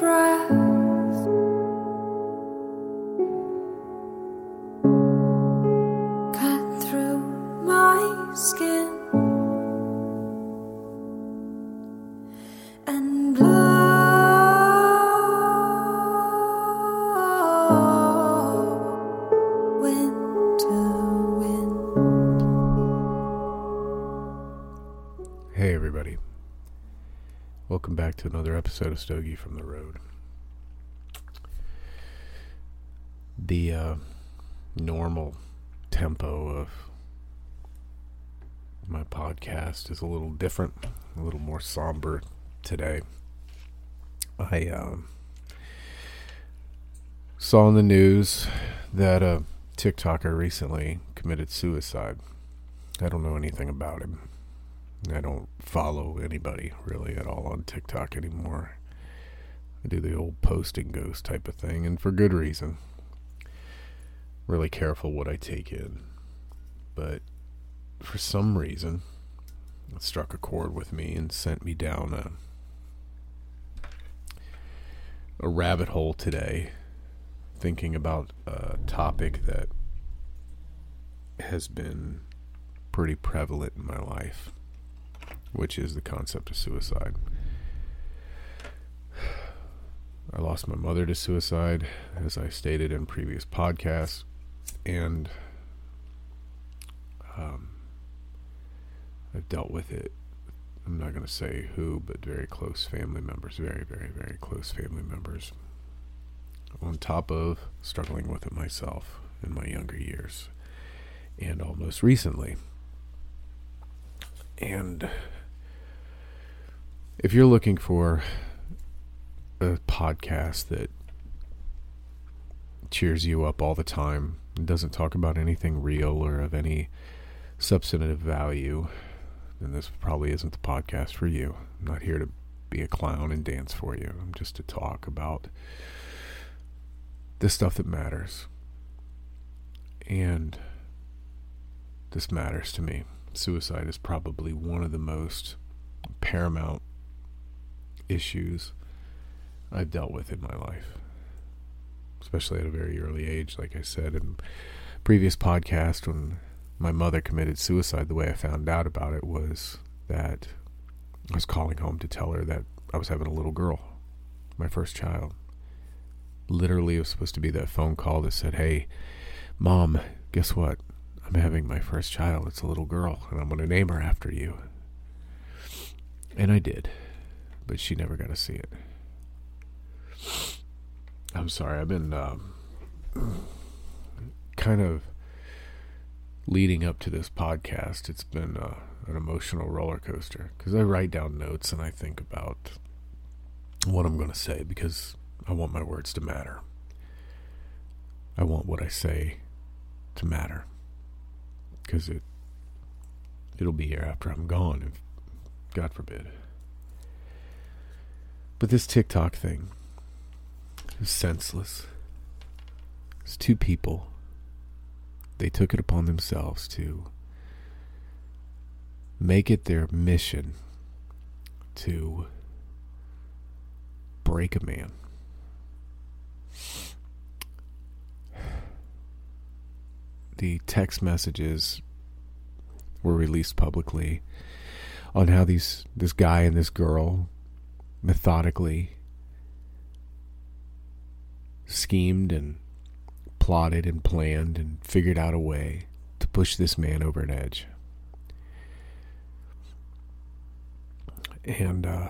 each of Stogie from the Road. The uh, normal tempo of my podcast is a little different, a little more somber today. I um, saw in the news that a TikToker recently committed suicide. I don't know anything about him. I don't follow anybody really at all on TikTok anymore. I do the old posting ghost type of thing, and for good reason. Really careful what I take in. But for some reason, it struck a chord with me and sent me down a a rabbit hole today thinking about a topic that has been pretty prevalent in my life which is the concept of suicide. I lost my mother to suicide, as I stated in previous podcasts, and um, I've dealt with it. I'm not going to say who, but very close family members, very, very, very close family members. On top of struggling with it myself in my younger years, and almost recently. And if you're looking for a podcast that cheers you up all the time and doesn't talk about anything real or of any substantive value, then this probably isn't the podcast for you. I'm not here to be a clown and dance for you. I'm just to talk about the stuff that matters. And this matters to me. Suicide is probably one of the most paramount issues I've dealt with in my life, especially at a very early age. Like I said in previous podcast, when my mother committed suicide, the way I found out about it was that I was calling home to tell her that I was having a little girl, my first child. Literally, it was supposed to be that phone call that said, "Hey, mom, guess what? I'm having my first child. It's a little girl, and I'm going to name her after you." And I did but she never got to see it. I'm sorry, I've been um, kind of leading up to this podcast. It's been uh, an emotional roller coaster because I write down notes and I think about what I'm going to say because I want my words to matter. I want what I say to matter because it it'll be here after I'm gone if God forbid. But this TikTok thing is senseless. It's two people. They took it upon themselves to make it their mission to break a man. The text messages were released publicly on how these this guy and this girl methodically schemed and plotted and planned and figured out a way to push this man over an edge. And uh,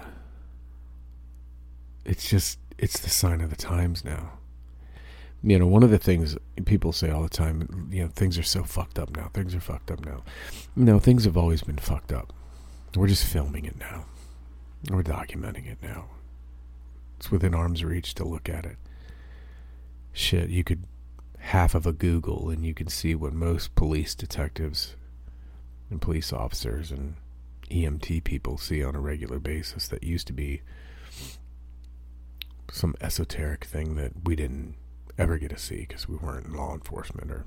it's just, it's the sign of the times now. You know, one of the things people say all the time, you know, things are so fucked up now. Things are fucked up now. No, things have always been fucked up. We're just filming it now. We're documenting it now. It's within arm's reach to look at it. Shit, you could half of a Google and you can see what most police detectives and police officers and EMT people see on a regular basis that used to be some esoteric thing that we didn't ever get to see because we weren't in law enforcement or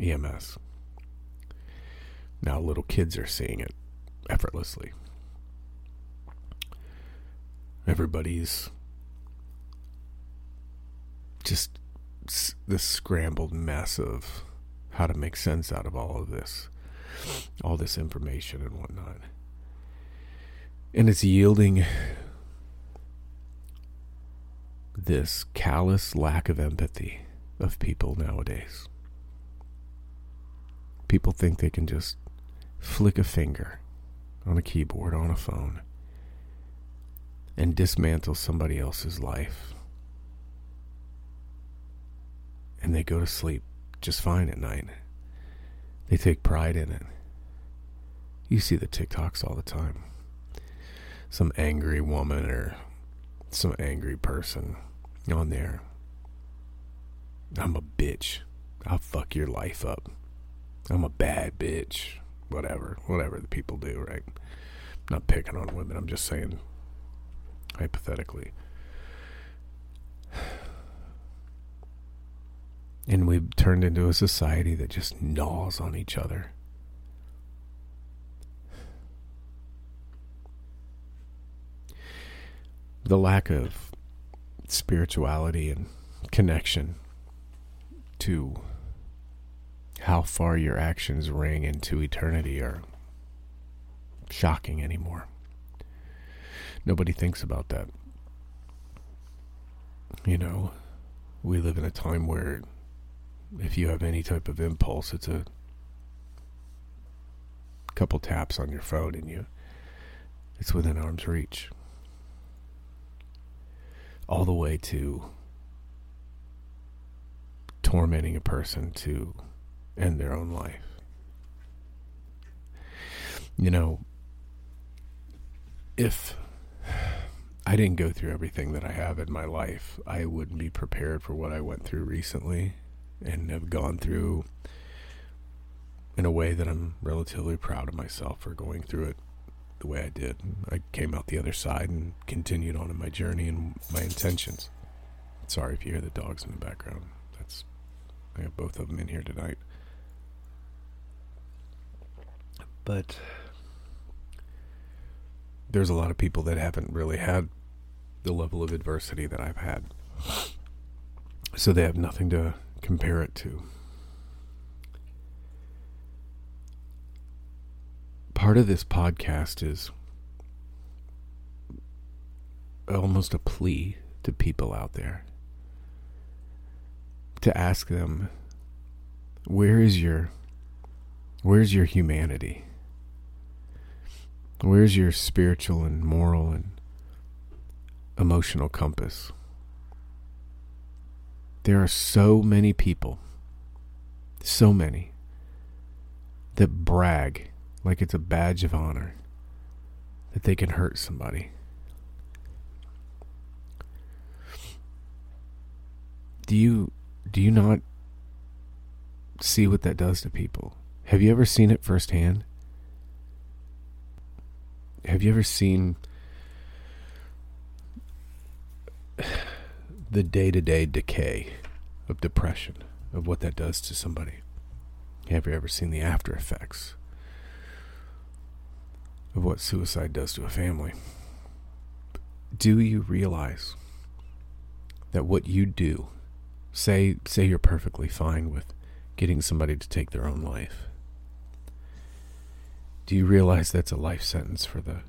EMS. Now little kids are seeing it effortlessly everybody's just this scrambled mess of how to make sense out of all of this, all this information and whatnot. And it's yielding this callous lack of empathy of people nowadays. People think they can just flick a finger on a keyboard, on a phone, and dismantle somebody else's life. And they go to sleep just fine at night. They take pride in it. You see the TikToks all the time. Some angry woman or some angry person on there. I'm a bitch. I'll fuck your life up. I'm a bad bitch. Whatever. Whatever the people do, right? not picking on women. I'm just saying hypothetically. And we've turned into a society that just gnaws on each other. The lack of spirituality and connection to how far your actions ring into eternity are shocking anymore. Nobody thinks about that. You know, we live in a time where if you have any type of impulse, it's a couple taps on your phone and you it's within arm's reach. All the way to tormenting a person to end their own life. You know, if I didn't go through everything that I have in my life, I wouldn't be prepared for what I went through recently and have gone through in a way that I'm relatively proud of myself for going through it the way I did. I came out the other side and continued on in my journey and my intentions. Sorry if you hear the dogs in the background. That's I have both of them in here tonight. But there's a lot of people that haven't really had the level of adversity that I've had. So they have nothing to compare it to. Part of this podcast is almost a plea to people out there to ask them where is your where's your humanity where's your spiritual and moral and emotional compass there are so many people, so many, that brag like it's a badge of honor that they can hurt somebody. Do you do you not see what that does to people? Have you ever seen it firsthand? Have you ever seen the day to day decay of depression, of what that does to somebody. Have you ever seen the after effects of what suicide does to a family? Do you realize that what you do, say say you're perfectly fine with getting somebody to take their own life. Do you realize that's a life sentence for the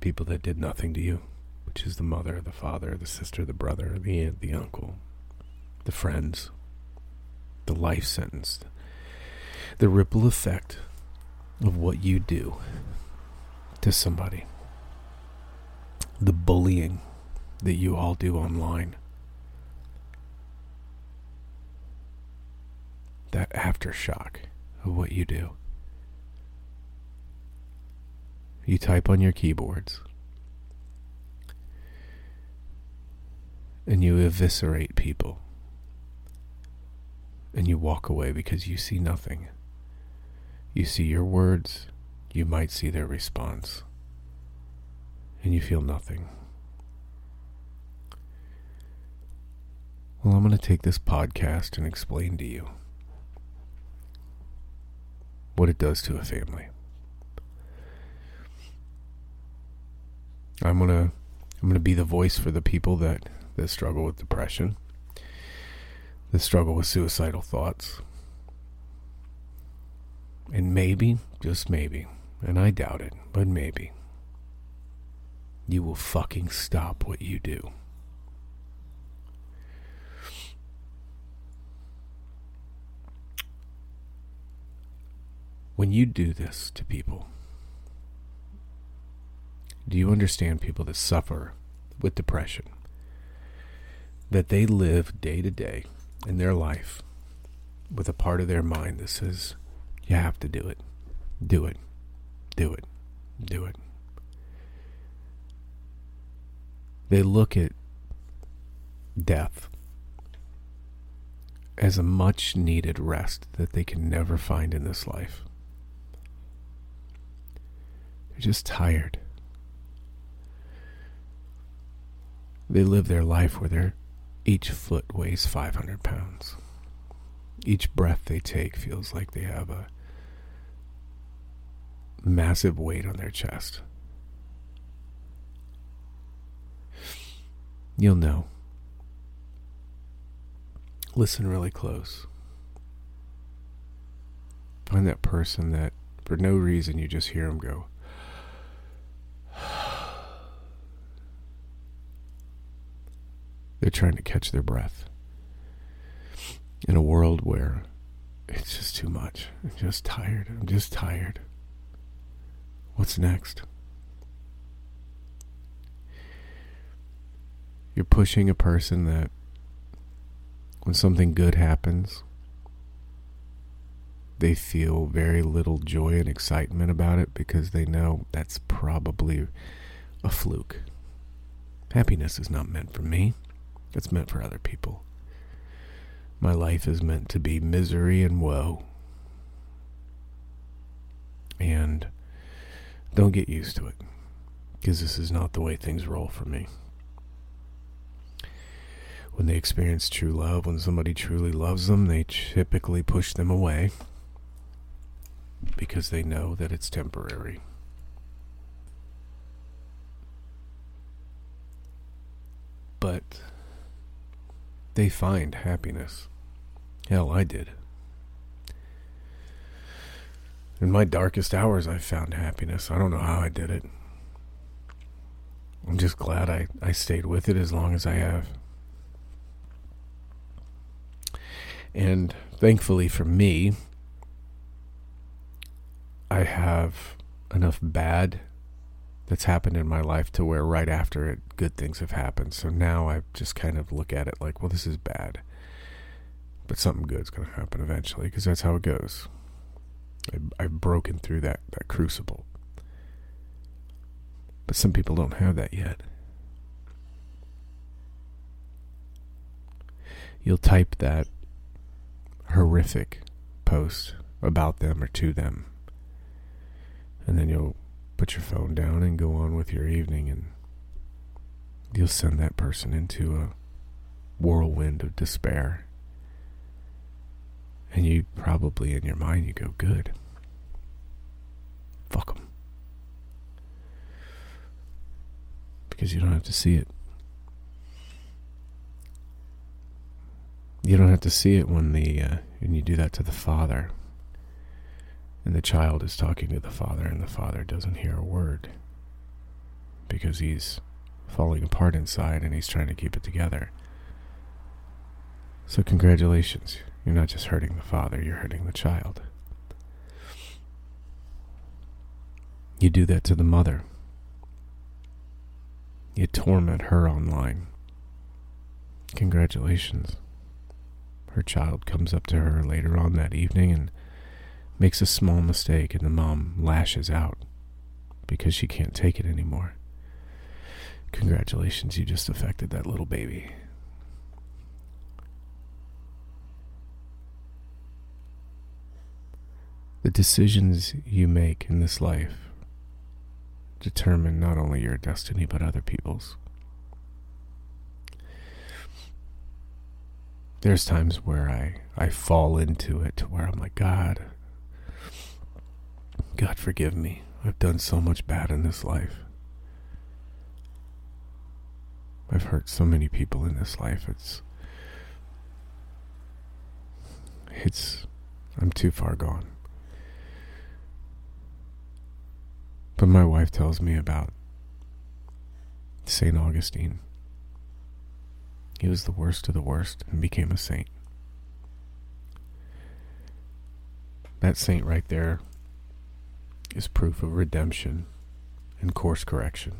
people that did nothing to you? Which is the mother, the father, the sister, the brother, the aunt, the uncle, the friends, the life sentence, the ripple effect of what you do to somebody, the bullying that you all do online. That aftershock of what you do. You type on your keyboards and you eviscerate people. And you walk away because you see nothing. You see your words, you might see their response, and you feel nothing. Well, I'm going to take this podcast and explain to you what it does to a family. I'm going to I'm going to be the voice for the people that that struggle with depression. that struggle with suicidal thoughts. And maybe, just maybe, and I doubt it, but maybe, you will fucking stop what you do. When you do this to people, do you understand people that suffer with depression? That they live day to day in their life with a part of their mind that says, you have to do it. Do it. Do it. Do it. They look at death as a much needed rest that they can never find in this life. They're just tired. They live their life where their each foot weighs 500 pounds. Each breath they take feels like they have a massive weight on their chest. You'll know. Listen really close. Find that person that, for no reason, you just hear them go. They're trying to catch their breath. In a world where it's just too much. I'm just tired. I'm just tired. What's next? You're pushing a person that when something good happens, they feel very little joy and excitement about it because they know that's probably a fluke. Happiness is not meant for me. It's meant for other people. My life is meant to be misery and woe. And don't get used to it, because this is not the way things roll for me. When they experience true love, when somebody truly loves them, they typically push them away because they know that it's temporary. But they find happiness. Hell, I did. In my darkest hours, I found happiness. I don't know how I did it. I'm just glad I, I stayed with it as long as I have. And thankfully for me, I have enough bad that's happened in my life to where right after it, good things have happened. So now I just kind of look at it like, well, this is bad. But something good's going to happen eventually because that's how it goes. I, I've broken through that, that crucible. But some people don't have that yet. You'll type that horrific post about them or to them. And then you'll put your phone down and go on with your evening, and you'll send that person into a whirlwind of despair. And you probably, in your mind, you go, good. Fuck them. Because you don't have to see it. You don't have to see it when the uh, when you do that to the father and the child is talking to the father, and the father doesn't hear a word because he's falling apart inside and he's trying to keep it together. So, congratulations. You're not just hurting the father, you're hurting the child. You do that to the mother. You torment her online. Congratulations. Her child comes up to her later on that evening and makes a small mistake and the mom lashes out because she can't take it anymore. Congratulations, you just affected that little baby. The decisions you make in this life determine not only your destiny but other people's. There's times where I, I fall into it where I'm like, God, God forgive me. I've done so much bad in this life. I've hurt so many people in this life. It's it's I'm too far gone. But my wife tells me about St. Augustine. He was the worst of the worst and became a saint. That saint right there is proof of redemption and course correction.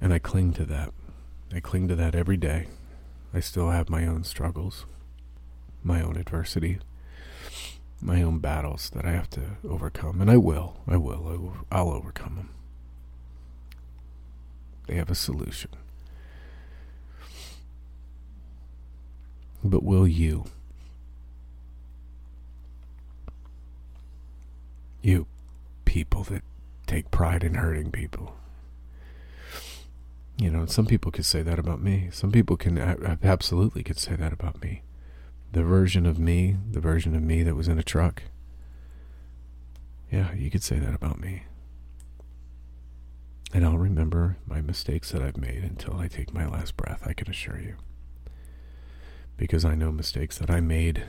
And I cling to that. I cling to that every day. I still have my own struggles, my own adversity, my own battles that I have to overcome. And I will. I will. I'll overcome them. They have a solution. But will you? You people that take pride in hurting people. You know, some people could say that about me. Some people can absolutely could say that about me. The version of me, the version of me that was in a truck. Yeah, you could say that about me. And I'll remember my mistakes that I've made until I take my last breath, I can assure you. Because I know mistakes that I made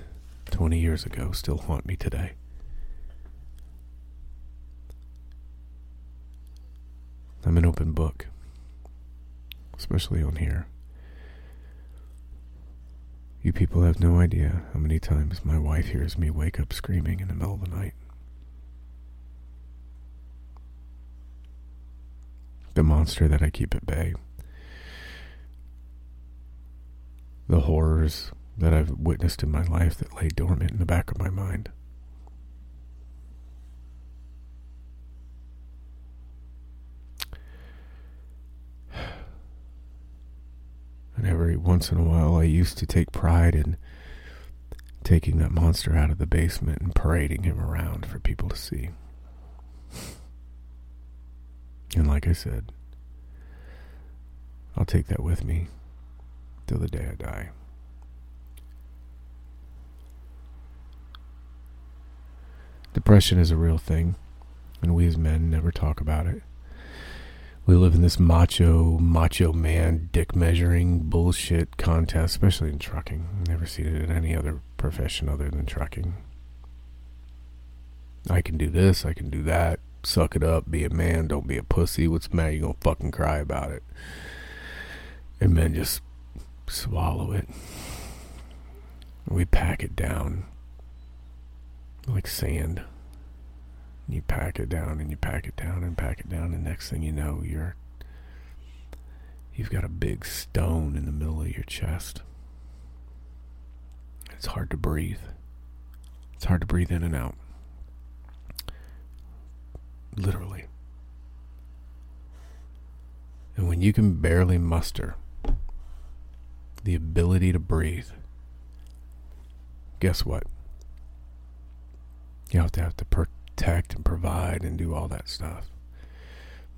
20 years ago still haunt me today. I'm an open book, especially on here. You people have no idea how many times my wife hears me wake up screaming in the middle of the night. The monster that I keep at bay. The horrors that I've witnessed in my life that lay dormant in the back of my mind. And every once in a while, I used to take pride in taking that monster out of the basement and parading him around for people to see. And like I said, I'll take that with me till the day I die. Depression is a real thing, and we as men never talk about it. We live in this macho, macho man, dick measuring bullshit contest, especially in trucking. Never seen it in any other profession other than trucking. I can do this, I can do that. Suck it up, be a man, don't be a pussy. What's the matter? You're gonna fucking cry about it. And men just swallow it. We pack it down like sand you pack it down and you pack it down and pack it down. And next thing you know you're you've got a big stone in the middle of your chest. It's hard to breathe. It's hard to breathe in and out. Literally. And when you can barely muster the ability to breathe guess what? You have to have to per- protect and provide and do all that stuff.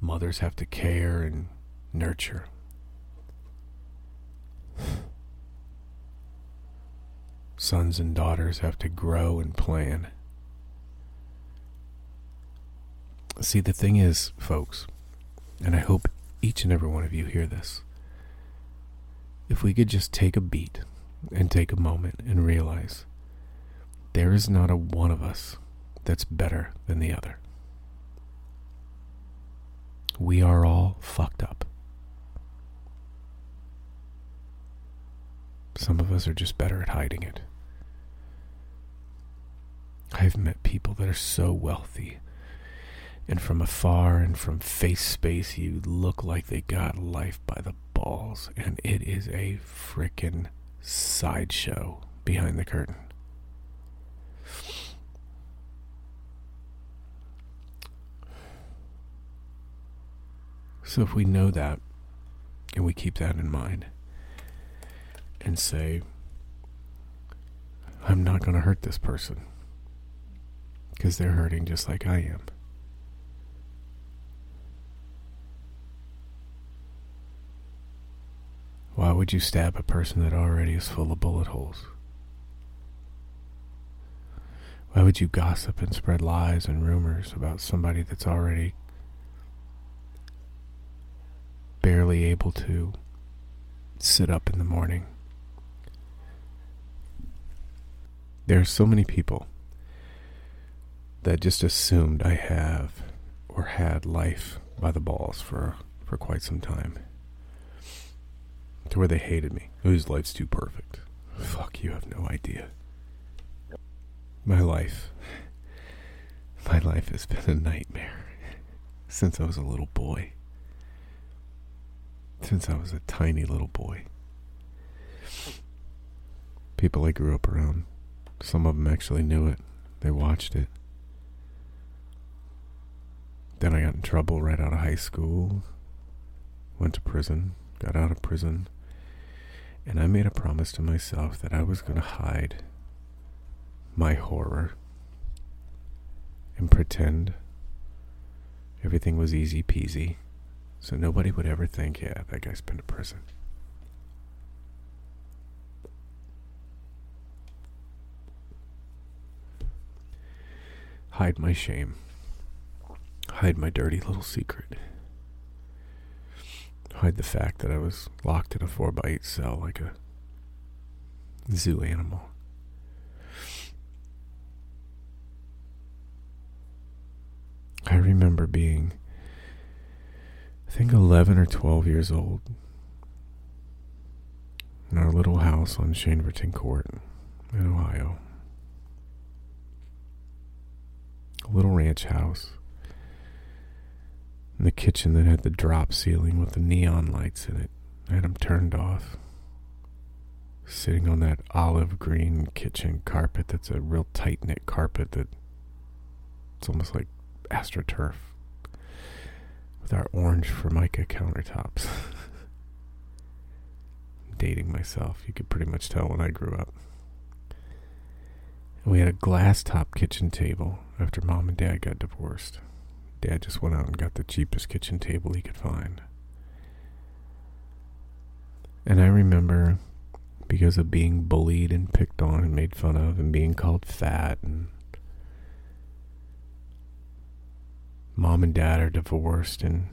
Mothers have to care and nurture. Sons and daughters have to grow and plan. See, the thing is, folks, and I hope each and every one of you hear this. If we could just take a beat and take a moment and realize there is not a one of us that's better than the other. We are all fucked up. Some of us are just better at hiding it. I've met people that are so wealthy, and from afar and from face space, you look like they got life by the balls, and it is a frickin' sideshow behind the curtain. So if we know that and we keep that in mind and say, I'm not going to hurt this person because they're hurting just like I am. Why would you stab a person that already is full of bullet holes? Why would you gossip and spread lies and rumors about somebody that's already barely able to sit up in the morning. There are so many people that just assumed I have or had life by the balls for, for quite some time. To where they hated me. Oh, Whose life's too perfect. Fuck, you have no idea. My life. My life has been a nightmare since I was a little boy. Since I was a tiny little boy. People I grew up around, some of them actually knew it. They watched it. Then I got in trouble right out of high school. Went to prison. Got out of prison. And I made a promise to myself that I was going to hide my horror and pretend everything was easy peasy so nobody would ever think, yeah, that guy's been to prison. Hide my shame. Hide my dirty little secret. Hide the fact that I was locked in a 4 by 8 cell like a zoo animal. I remember being, I think, 11 or 12 years old in our little house on Shaneverton Court in Ohio. A little ranch house. In the kitchen that had the drop ceiling with the neon lights in it. I had them turned off. Sitting on that olive green kitchen carpet that's a real tight knit carpet that it's almost like AstroTurf with our orange Formica countertops. dating myself. You could pretty much tell when I grew up. And we had a glass top kitchen table after mom and dad got divorced. Dad just went out and got the cheapest kitchen table he could find. And I remember because of being bullied and picked on and made fun of and being called fat and mom and dad are divorced and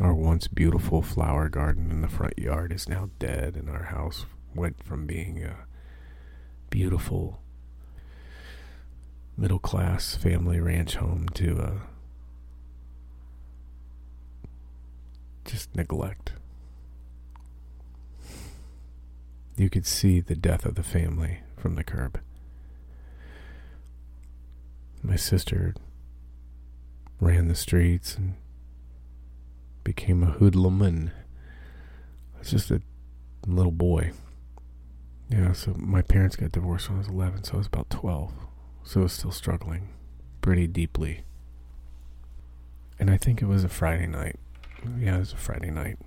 our once beautiful flower garden in the front yard is now dead and our house went from being a beautiful middle class family ranch home to a just neglect. You could see the death of the family from the curb. My sister ran the streets and became a hoodlum and I was just a little boy. Yeah, so my parents got divorced when I was 11, so I was about 12. So I was still struggling pretty deeply. And I think it was a Friday night. Yeah, it was a Friday night.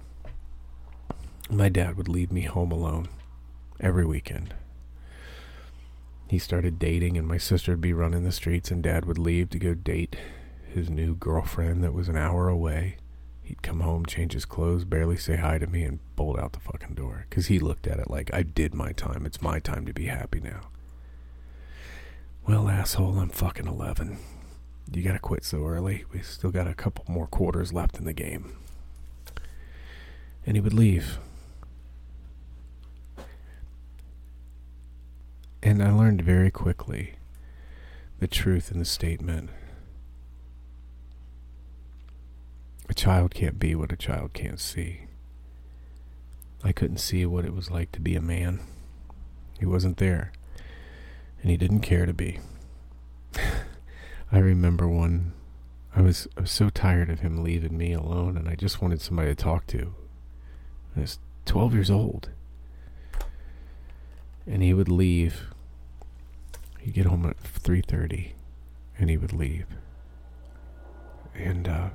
My dad would leave me home alone every weekend. He started dating, and my sister would be running the streets, and dad would leave to go date his new girlfriend that was an hour away. He'd come home, change his clothes, barely say hi to me, and bolt out the fucking door. Because he looked at it like, I did my time. It's my time to be happy now. Well, asshole, I'm fucking 11. You gotta quit so early. We still got a couple more quarters left in the game. And he would leave. And I learned very quickly the truth in the statement a child can't be what a child can't see. I couldn't see what it was like to be a man. He wasn't there, and he didn't care to be. I remember one. I was, I was so tired of him leaving me alone, and I just wanted somebody to talk to. I was 12 years old and he would leave. He'd get home at three thirty, and he would leave. And uh,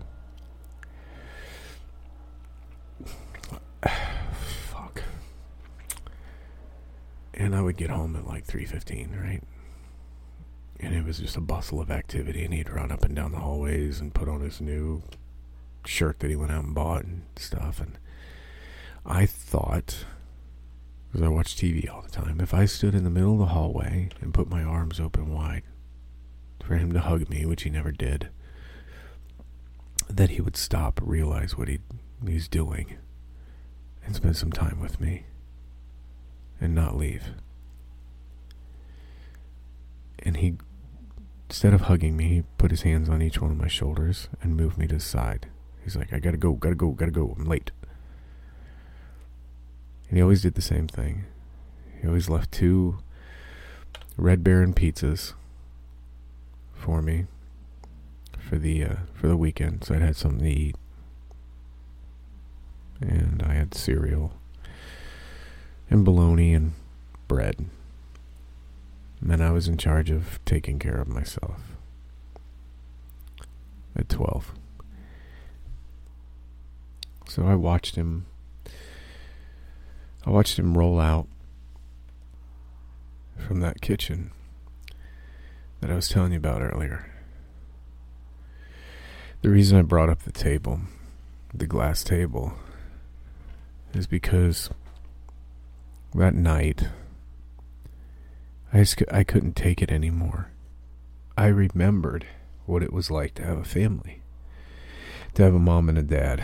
fuck. And I would get home at like three fifteen, right? And it was just a bustle of activity, and he'd run up and down the hallways and put on his new shirt that he went out and bought and stuff. And I thought because I watch TV all the time, if I stood in the middle of the hallway and put my arms open wide for him to hug me, which he never did, that he would stop, realize what he, he's doing, and spend some time with me and not leave. And he, instead of hugging me, he put his hands on each one of my shoulders and moved me to the side. He's like, I gotta go, gotta go, gotta go, I'm late. And he always did the same thing. He always left two Red Baron pizzas for me for the uh, for the weekend, so I'd had something to eat, and I had cereal and bologna and bread. And then I was in charge of taking care of myself at 12. So I watched him I watched him roll out from that kitchen that I was telling you about earlier. The reason I brought up the table, the glass table, is because that night I just, I couldn't take it anymore. I remembered what it was like to have a family, to have a mom and a dad.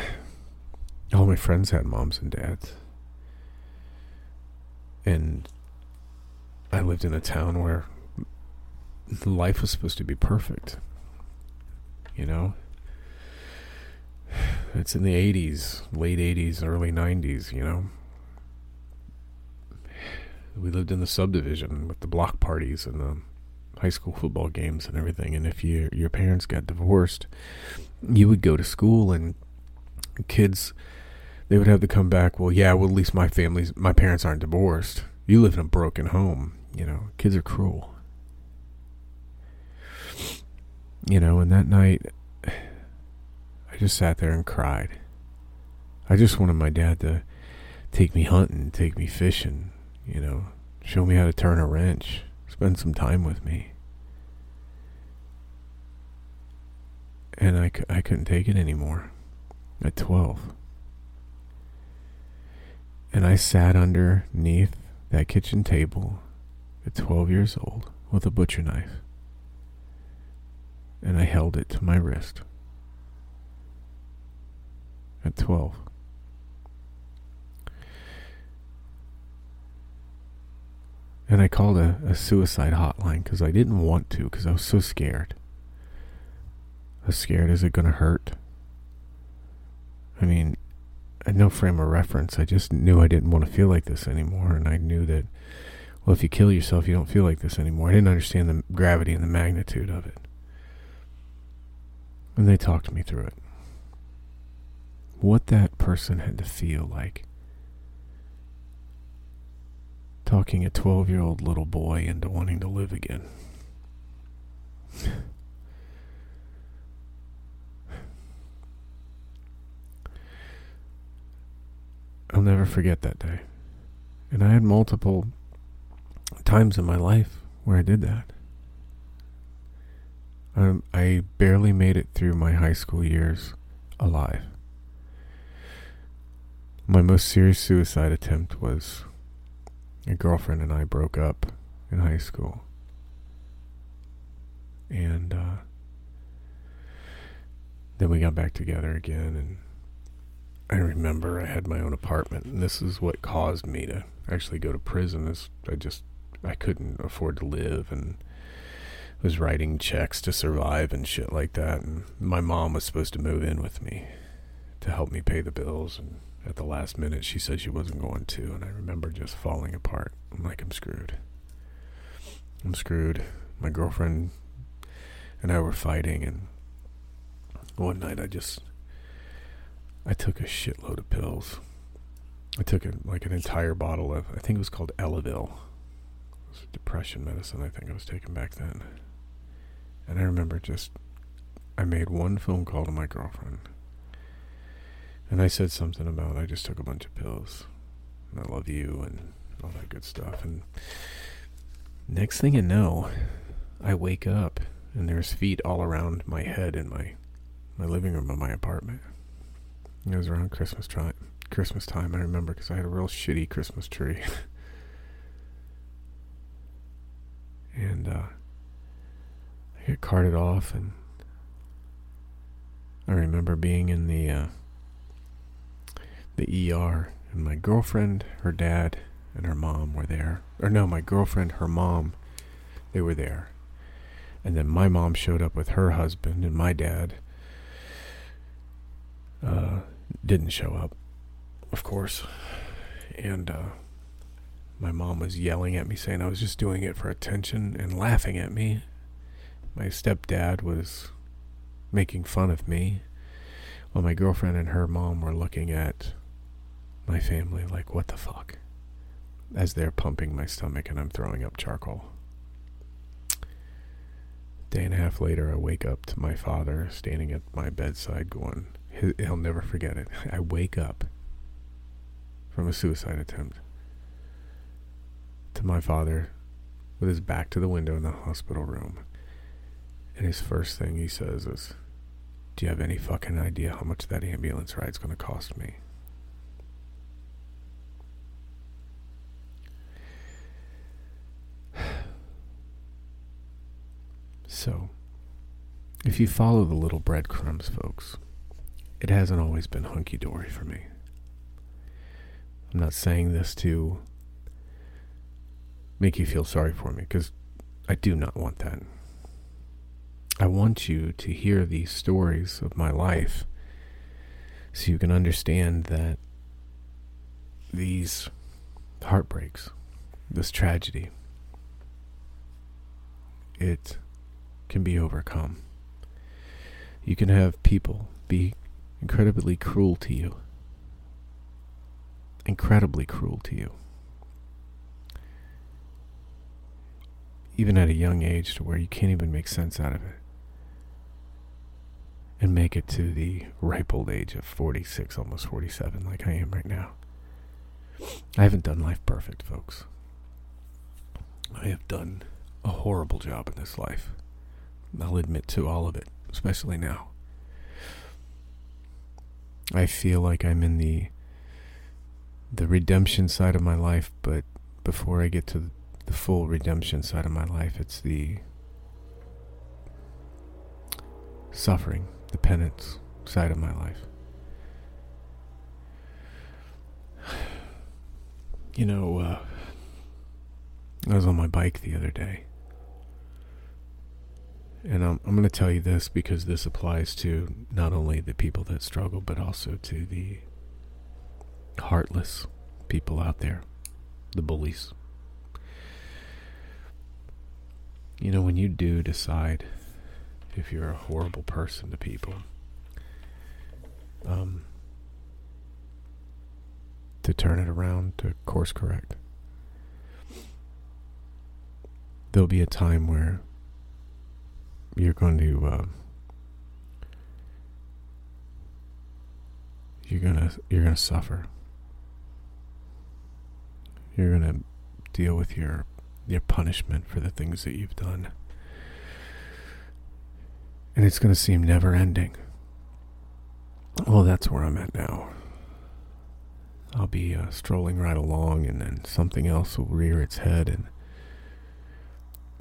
All my friends had moms and dads. And I lived in a town where life was supposed to be perfect. You know? It's in the 80s, late 80s, early 90s, you know? We lived in the subdivision with the block parties and the high school football games and everything. And if you, your parents got divorced, you would go to school and kids, they would have to come back. Well, yeah, well, at least my family's, my parents aren't divorced. You live in a broken home. You know, kids are cruel. You know, and that night, I just sat there and cried. I just wanted my dad to take me hunting, take me fishing, you know, show me how to turn a wrench, spend some time with me. And I, I couldn't take it anymore at 12. And I sat underneath that kitchen table at 12 years old with a butcher knife. And I held it to my wrist at 12. And I called a, a suicide hotline because I didn't want to because I was so scared. I was scared, is it going to hurt? I mean, had no frame of reference. I just knew I didn't want to feel like this anymore. And I knew that, well, if you kill yourself, you don't feel like this anymore. I didn't understand the gravity and the magnitude of it. And they talked me through it. What that person had to feel like talking a 12 year old little boy into wanting to live again. I'll never forget that day. And I had multiple times in my life where I did that. Um, I barely made it through my high school years alive. My most serious suicide attempt was a girlfriend and I broke up in high school. And uh, then we got back together again. And I remember I had my own apartment. And this is what caused me to actually go to prison. Is I just I couldn't afford to live and was writing checks to survive and shit like that. And my mom was supposed to move in with me to help me pay the bills and at the last minute she said she wasn't going to and i remember just falling apart i'm like i'm screwed i'm screwed my girlfriend and i were fighting and one night i just i took a shitload of pills i took a, like an entire bottle of i think it was called elavil it was depression medicine i think i was taking back then and i remember just i made one phone call to my girlfriend and I said something about I just took a bunch of pills. And I love you and all that good stuff. And next thing you know, I wake up and there's feet all around my head in my my living room of my apartment. It was around Christmas time. Christmas time, I remember, because I had a real shitty Christmas tree. and uh, I get carted off, and I remember being in the uh, the ER, and my girlfriend, her dad, and her mom were there. Or no, my girlfriend, her mom, they were there. And then my mom showed up with her husband, and my dad uh, didn't show up, of course. And uh, my mom was yelling at me, saying I was just doing it for attention and laughing at me. My stepdad was making fun of me, while my girlfriend and her mom were looking at my family like, what the fuck? As they're pumping my stomach and I'm throwing up charcoal. Day and a half later, I wake up to my father standing at my bedside going, he'll never forget it. I wake up from a suicide attempt to my father with his back to the window in the hospital room. And his first thing he says is, Do you have any fucking idea how much that ambulance ride's going to cost me? So, if you follow the little breadcrumbs, folks, it hasn't always been hunky dory for me. I'm not saying this to make you feel sorry for me, because I do not want that. I want you to hear these stories of my life so you can understand that these heartbreaks, this tragedy, it can be overcome. You can have people be incredibly cruel to you. Incredibly cruel to you. Even at a young age to where you can't even make sense out of it. And make it to the ripe old age of 46, almost 47, like I am right now. I haven't done life perfect, folks. I have done a horrible job in this life. I'll admit to all of it, especially now. I feel like I'm in the the redemption side of my life, but before I get to the full redemption side of my life, it's the suffering, the penance side of my life. You know, uh, I was on my bike the other day and I'm, I'm going to tell you this because this applies to not only the people that struggle, but also to the heartless people out there, the bullies. You know, when you do decide if you're a horrible person to people, um, to turn it around, to course correct, there'll be a time where you're going to uh, you're gonna you're gonna suffer. You're gonna deal with your your punishment for the things that you've done, and it's gonna seem never ending. Well, that's where I'm at now. I'll be uh, strolling right along, and then something else will rear its head and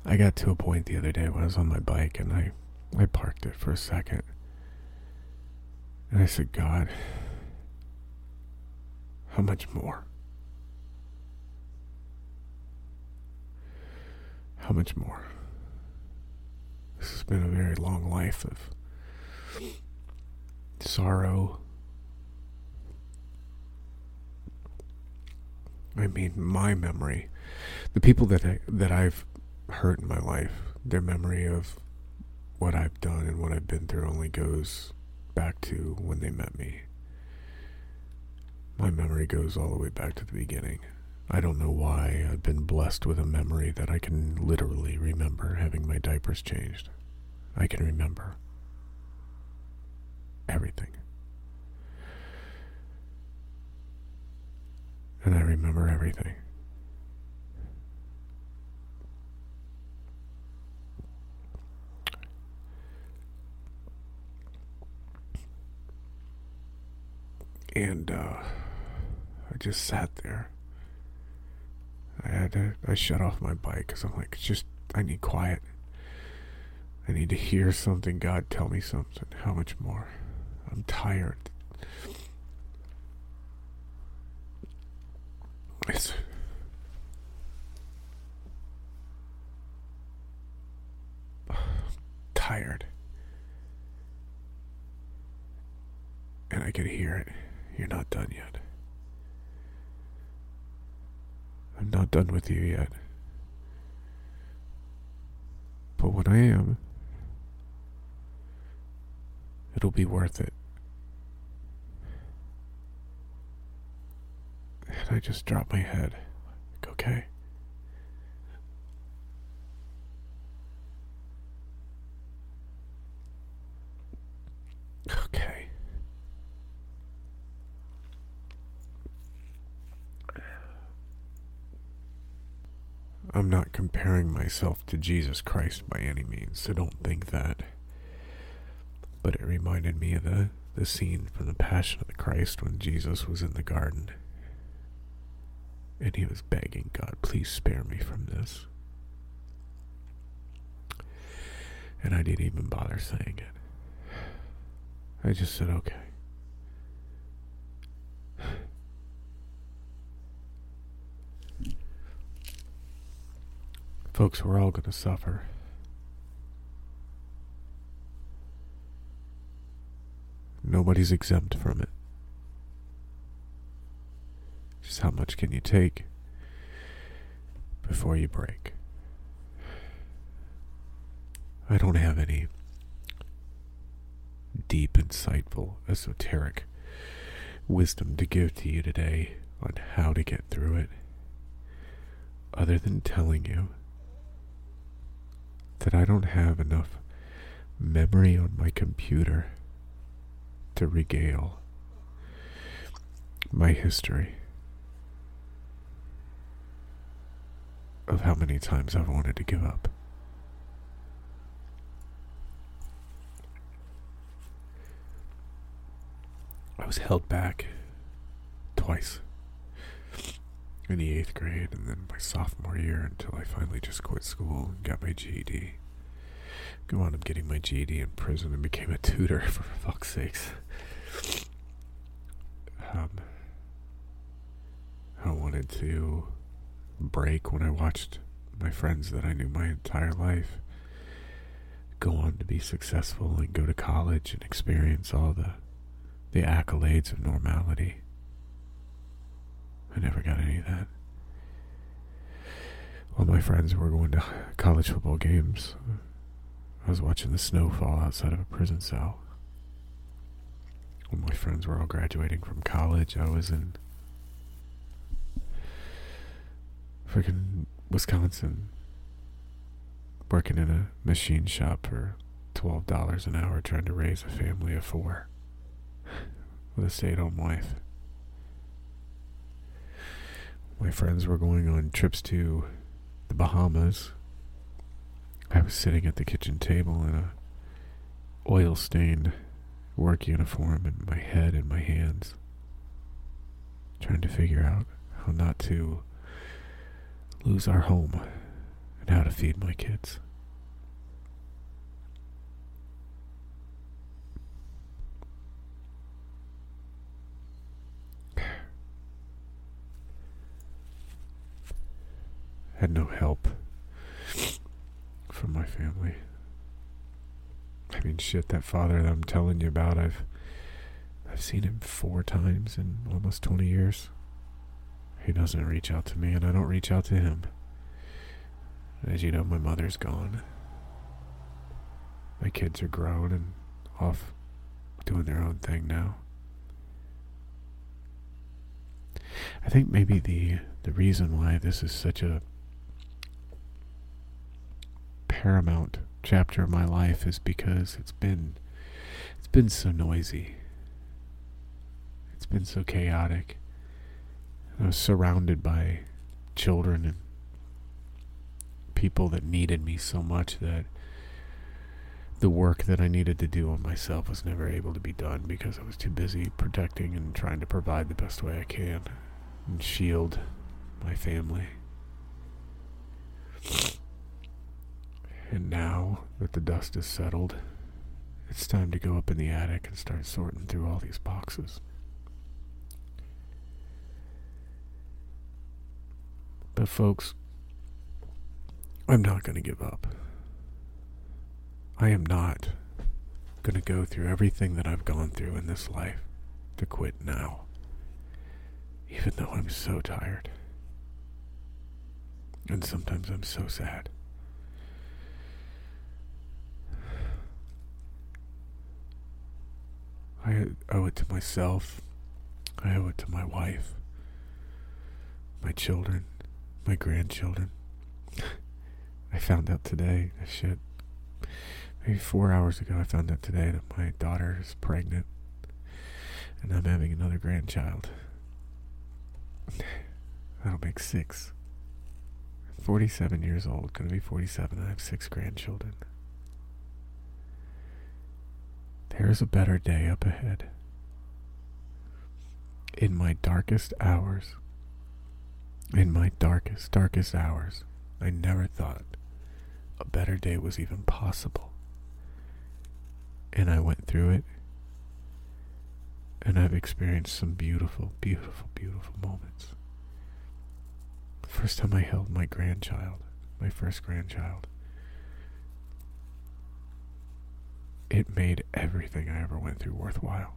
I got to a point the other day when I was on my bike and I, I parked it for a second. And I said, God, how much more? How much more? This has been a very long life of sorrow. I mean, my memory, the people that I, that I've hurt in my life. Their memory of what I've done and what I've been through only goes back to when they met me. My memory goes all the way back to the beginning. I don't know why I've been blessed with a memory that I can literally remember having my diapers changed. I can remember everything. And I remember everything. And uh, I just sat there. I had to. I shut off my bike because I'm like, just I need quiet. I need to hear something. God, tell me something. How much more? I'm tired. It's. tired. And I could hear it. You're not done yet. I'm not done with you yet. But when I am, it'll be worth it. And I just dropped my head. Like. Okay. I'm not comparing myself to Jesus Christ by any means, so don't think that. But it reminded me of the, the scene from the Passion of the Christ when Jesus was in the garden. And he was begging God, please spare me from this. And I didn't even bother saying it. I just said, okay. Folks, we're all going to suffer. Nobody's exempt from it. Just how much can you take before you break? I don't have any deep, insightful, esoteric wisdom to give to you today on how to get through it, other than telling you that I don't have enough memory on my computer to regale my history of how many times I've wanted to give up. I was held back twice in the eighth grade and then my sophomore year until I finally just quit school and got my GED. Go on, I'm getting my GED in prison and became a tutor for fuck's sakes. Um, I wanted to break when I watched my friends that I knew my entire life go on to be successful and go to college and experience all the the accolades of normality. I never got any of that. All my friends were going to college football games. I was watching the snow fall outside of a prison cell. When my friends were all graduating from college, I was in freaking Wisconsin working in a machine shop for $12 an hour trying to raise a family of four with a stay at home wife. My friends were going on trips to the Bahamas. I was sitting at the kitchen table in a oil stained work uniform and my head in my hands, trying to figure out how not to lose our home and how to feed my kids. Had no help from my family. I mean, shit, that father that I'm telling you about, I've I've seen him four times in almost 20 years. He doesn't reach out to me, and I don't reach out to him. As you know, my mother's gone. My kids are grown and off doing their own thing now. I think maybe the the reason why this is such a paramount chapter of my life is because it's been it's been so noisy. It's been so chaotic. I was surrounded by children and people that needed me so much that the work that I needed to do on myself was never able to be done because I was too busy protecting and trying to provide the best way I can and shield my family. And now that the dust has settled, it's time to go up in the attic and start sorting through all these boxes. But, folks, I'm not going to give up. I am not going to go through everything that I've gone through in this life to quit now, even though I'm so tired. And sometimes I'm so sad. I owe it to myself. I owe it to my wife, my children, my grandchildren. I found out today, oh, shit, maybe four hours ago, I found out today that my daughter is pregnant and I'm having another grandchild. That'll make six. 47 years old, gonna be 47, I have six grandchildren. There's a better day up ahead. In my darkest hours, in my darkest, darkest hours, I never thought a better day was even possible. And I went through it, and I've experienced some beautiful, beautiful, beautiful moments. The first time I held my grandchild, my first grandchild, it made everything I ever went through worthwhile.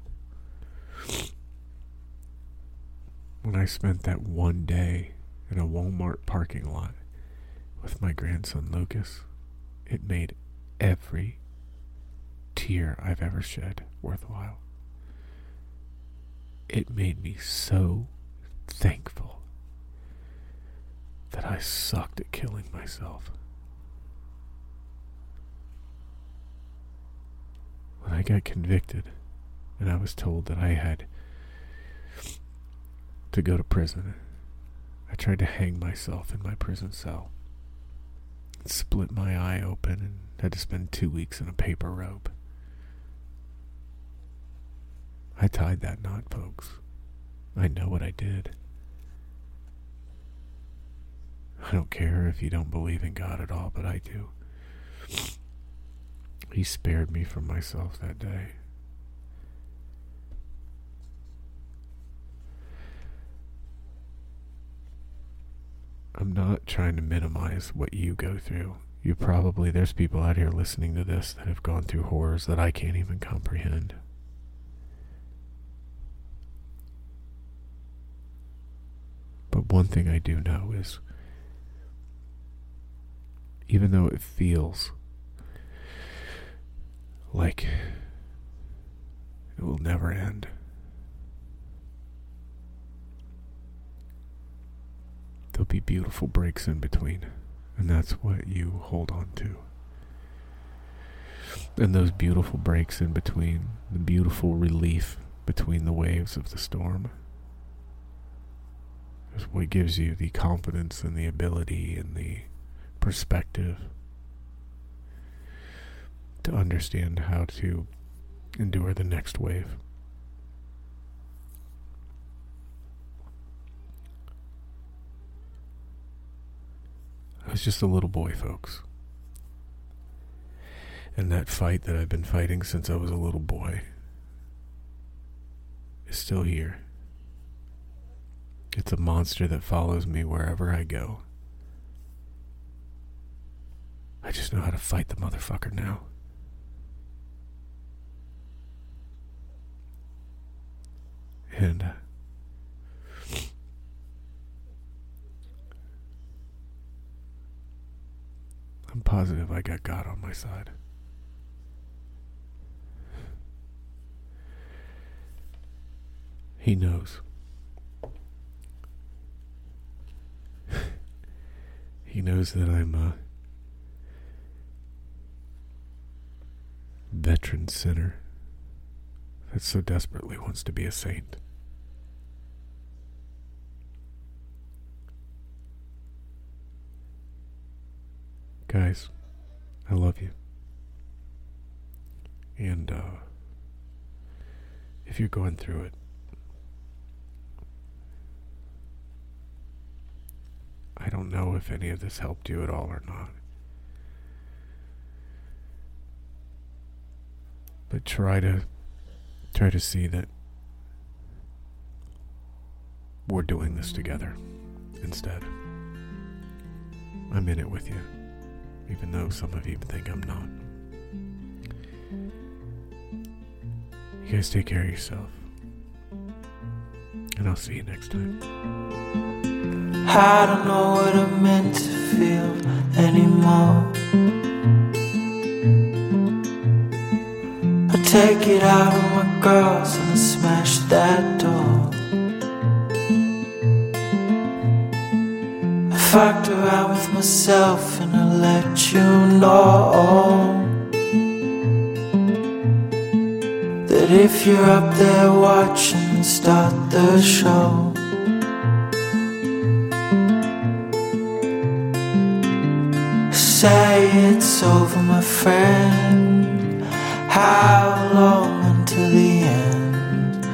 When I spent that one day in a Walmart parking lot with my grandson Lucas, it made every tear I've ever shed worthwhile. It made me so thankful that I sucked at killing myself. When I got convicted and I was told that I had to go to prison, I tried to hang myself in my prison cell. Split my eye open and had to spend two weeks in a paper rope. I tied that knot, folks. I know what I did. I don't care if you don't believe in God at all, but I do. He spared me from myself that day. I'm not trying to minimize what you go through. You probably, there's people out here listening to this that have gone through horrors that I can't even comprehend. But one thing I do know is even though it feels like it will never end. There'll be beautiful breaks in between, and that's what you hold on to. And those beautiful breaks in between, the beautiful relief between the waves of the storm, is what gives you the confidence and the ability and the perspective to understand how to endure the next wave. I was just a little boy, folks. And that fight that I've been fighting since I was a little boy is still here. It's a monster that follows me wherever I go. I just know how to fight the motherfucker now. I'm positive I got God on my side. He knows. he knows that I'm a veteran sinner that so desperately wants to be a saint. Guys, I love you. And uh, if you're going through it, I don't know if any of this helped you at all or not. But try to try to see that we're doing this together instead. I'm in it with you even though some of you think I'm not. You guys take care of yourself. And I'll see you next time. I don't know what I'm meant to feel anymore. I take it out on my girls and I smash that door. Fucked around with myself and I let you know that if you're up there watching, start the show. Say it's over, my friend. How long until the end?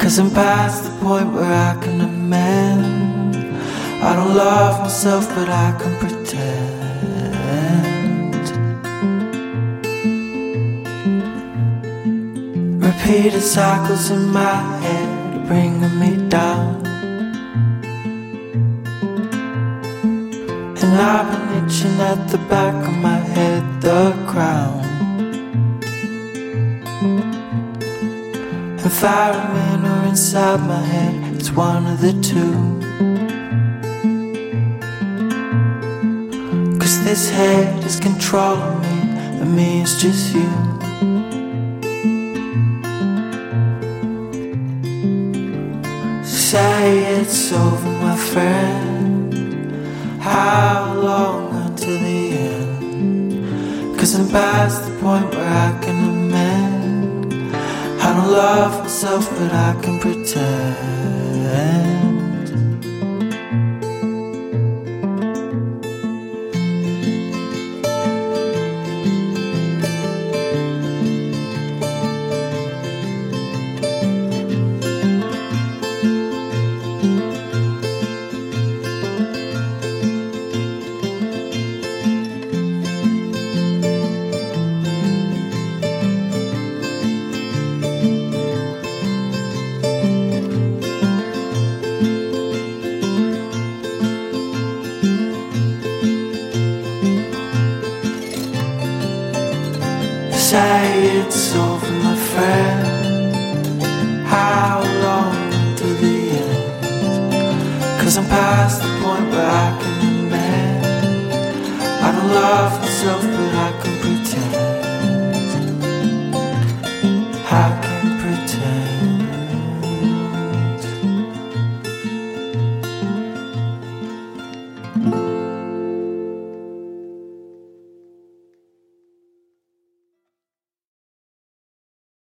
Cause I'm past the point where I can amend. I don't love myself, but I can pretend. Repeated cycles in my head, bringing me down. And I've been itching at the back of my head, the crown. Environment or inside my head, it's one of the two. This head is controlling me, and me is just you. Say it's over, my friend. How long until the end? Cause I'm past the point where I can amend. I don't love myself, but I can pretend.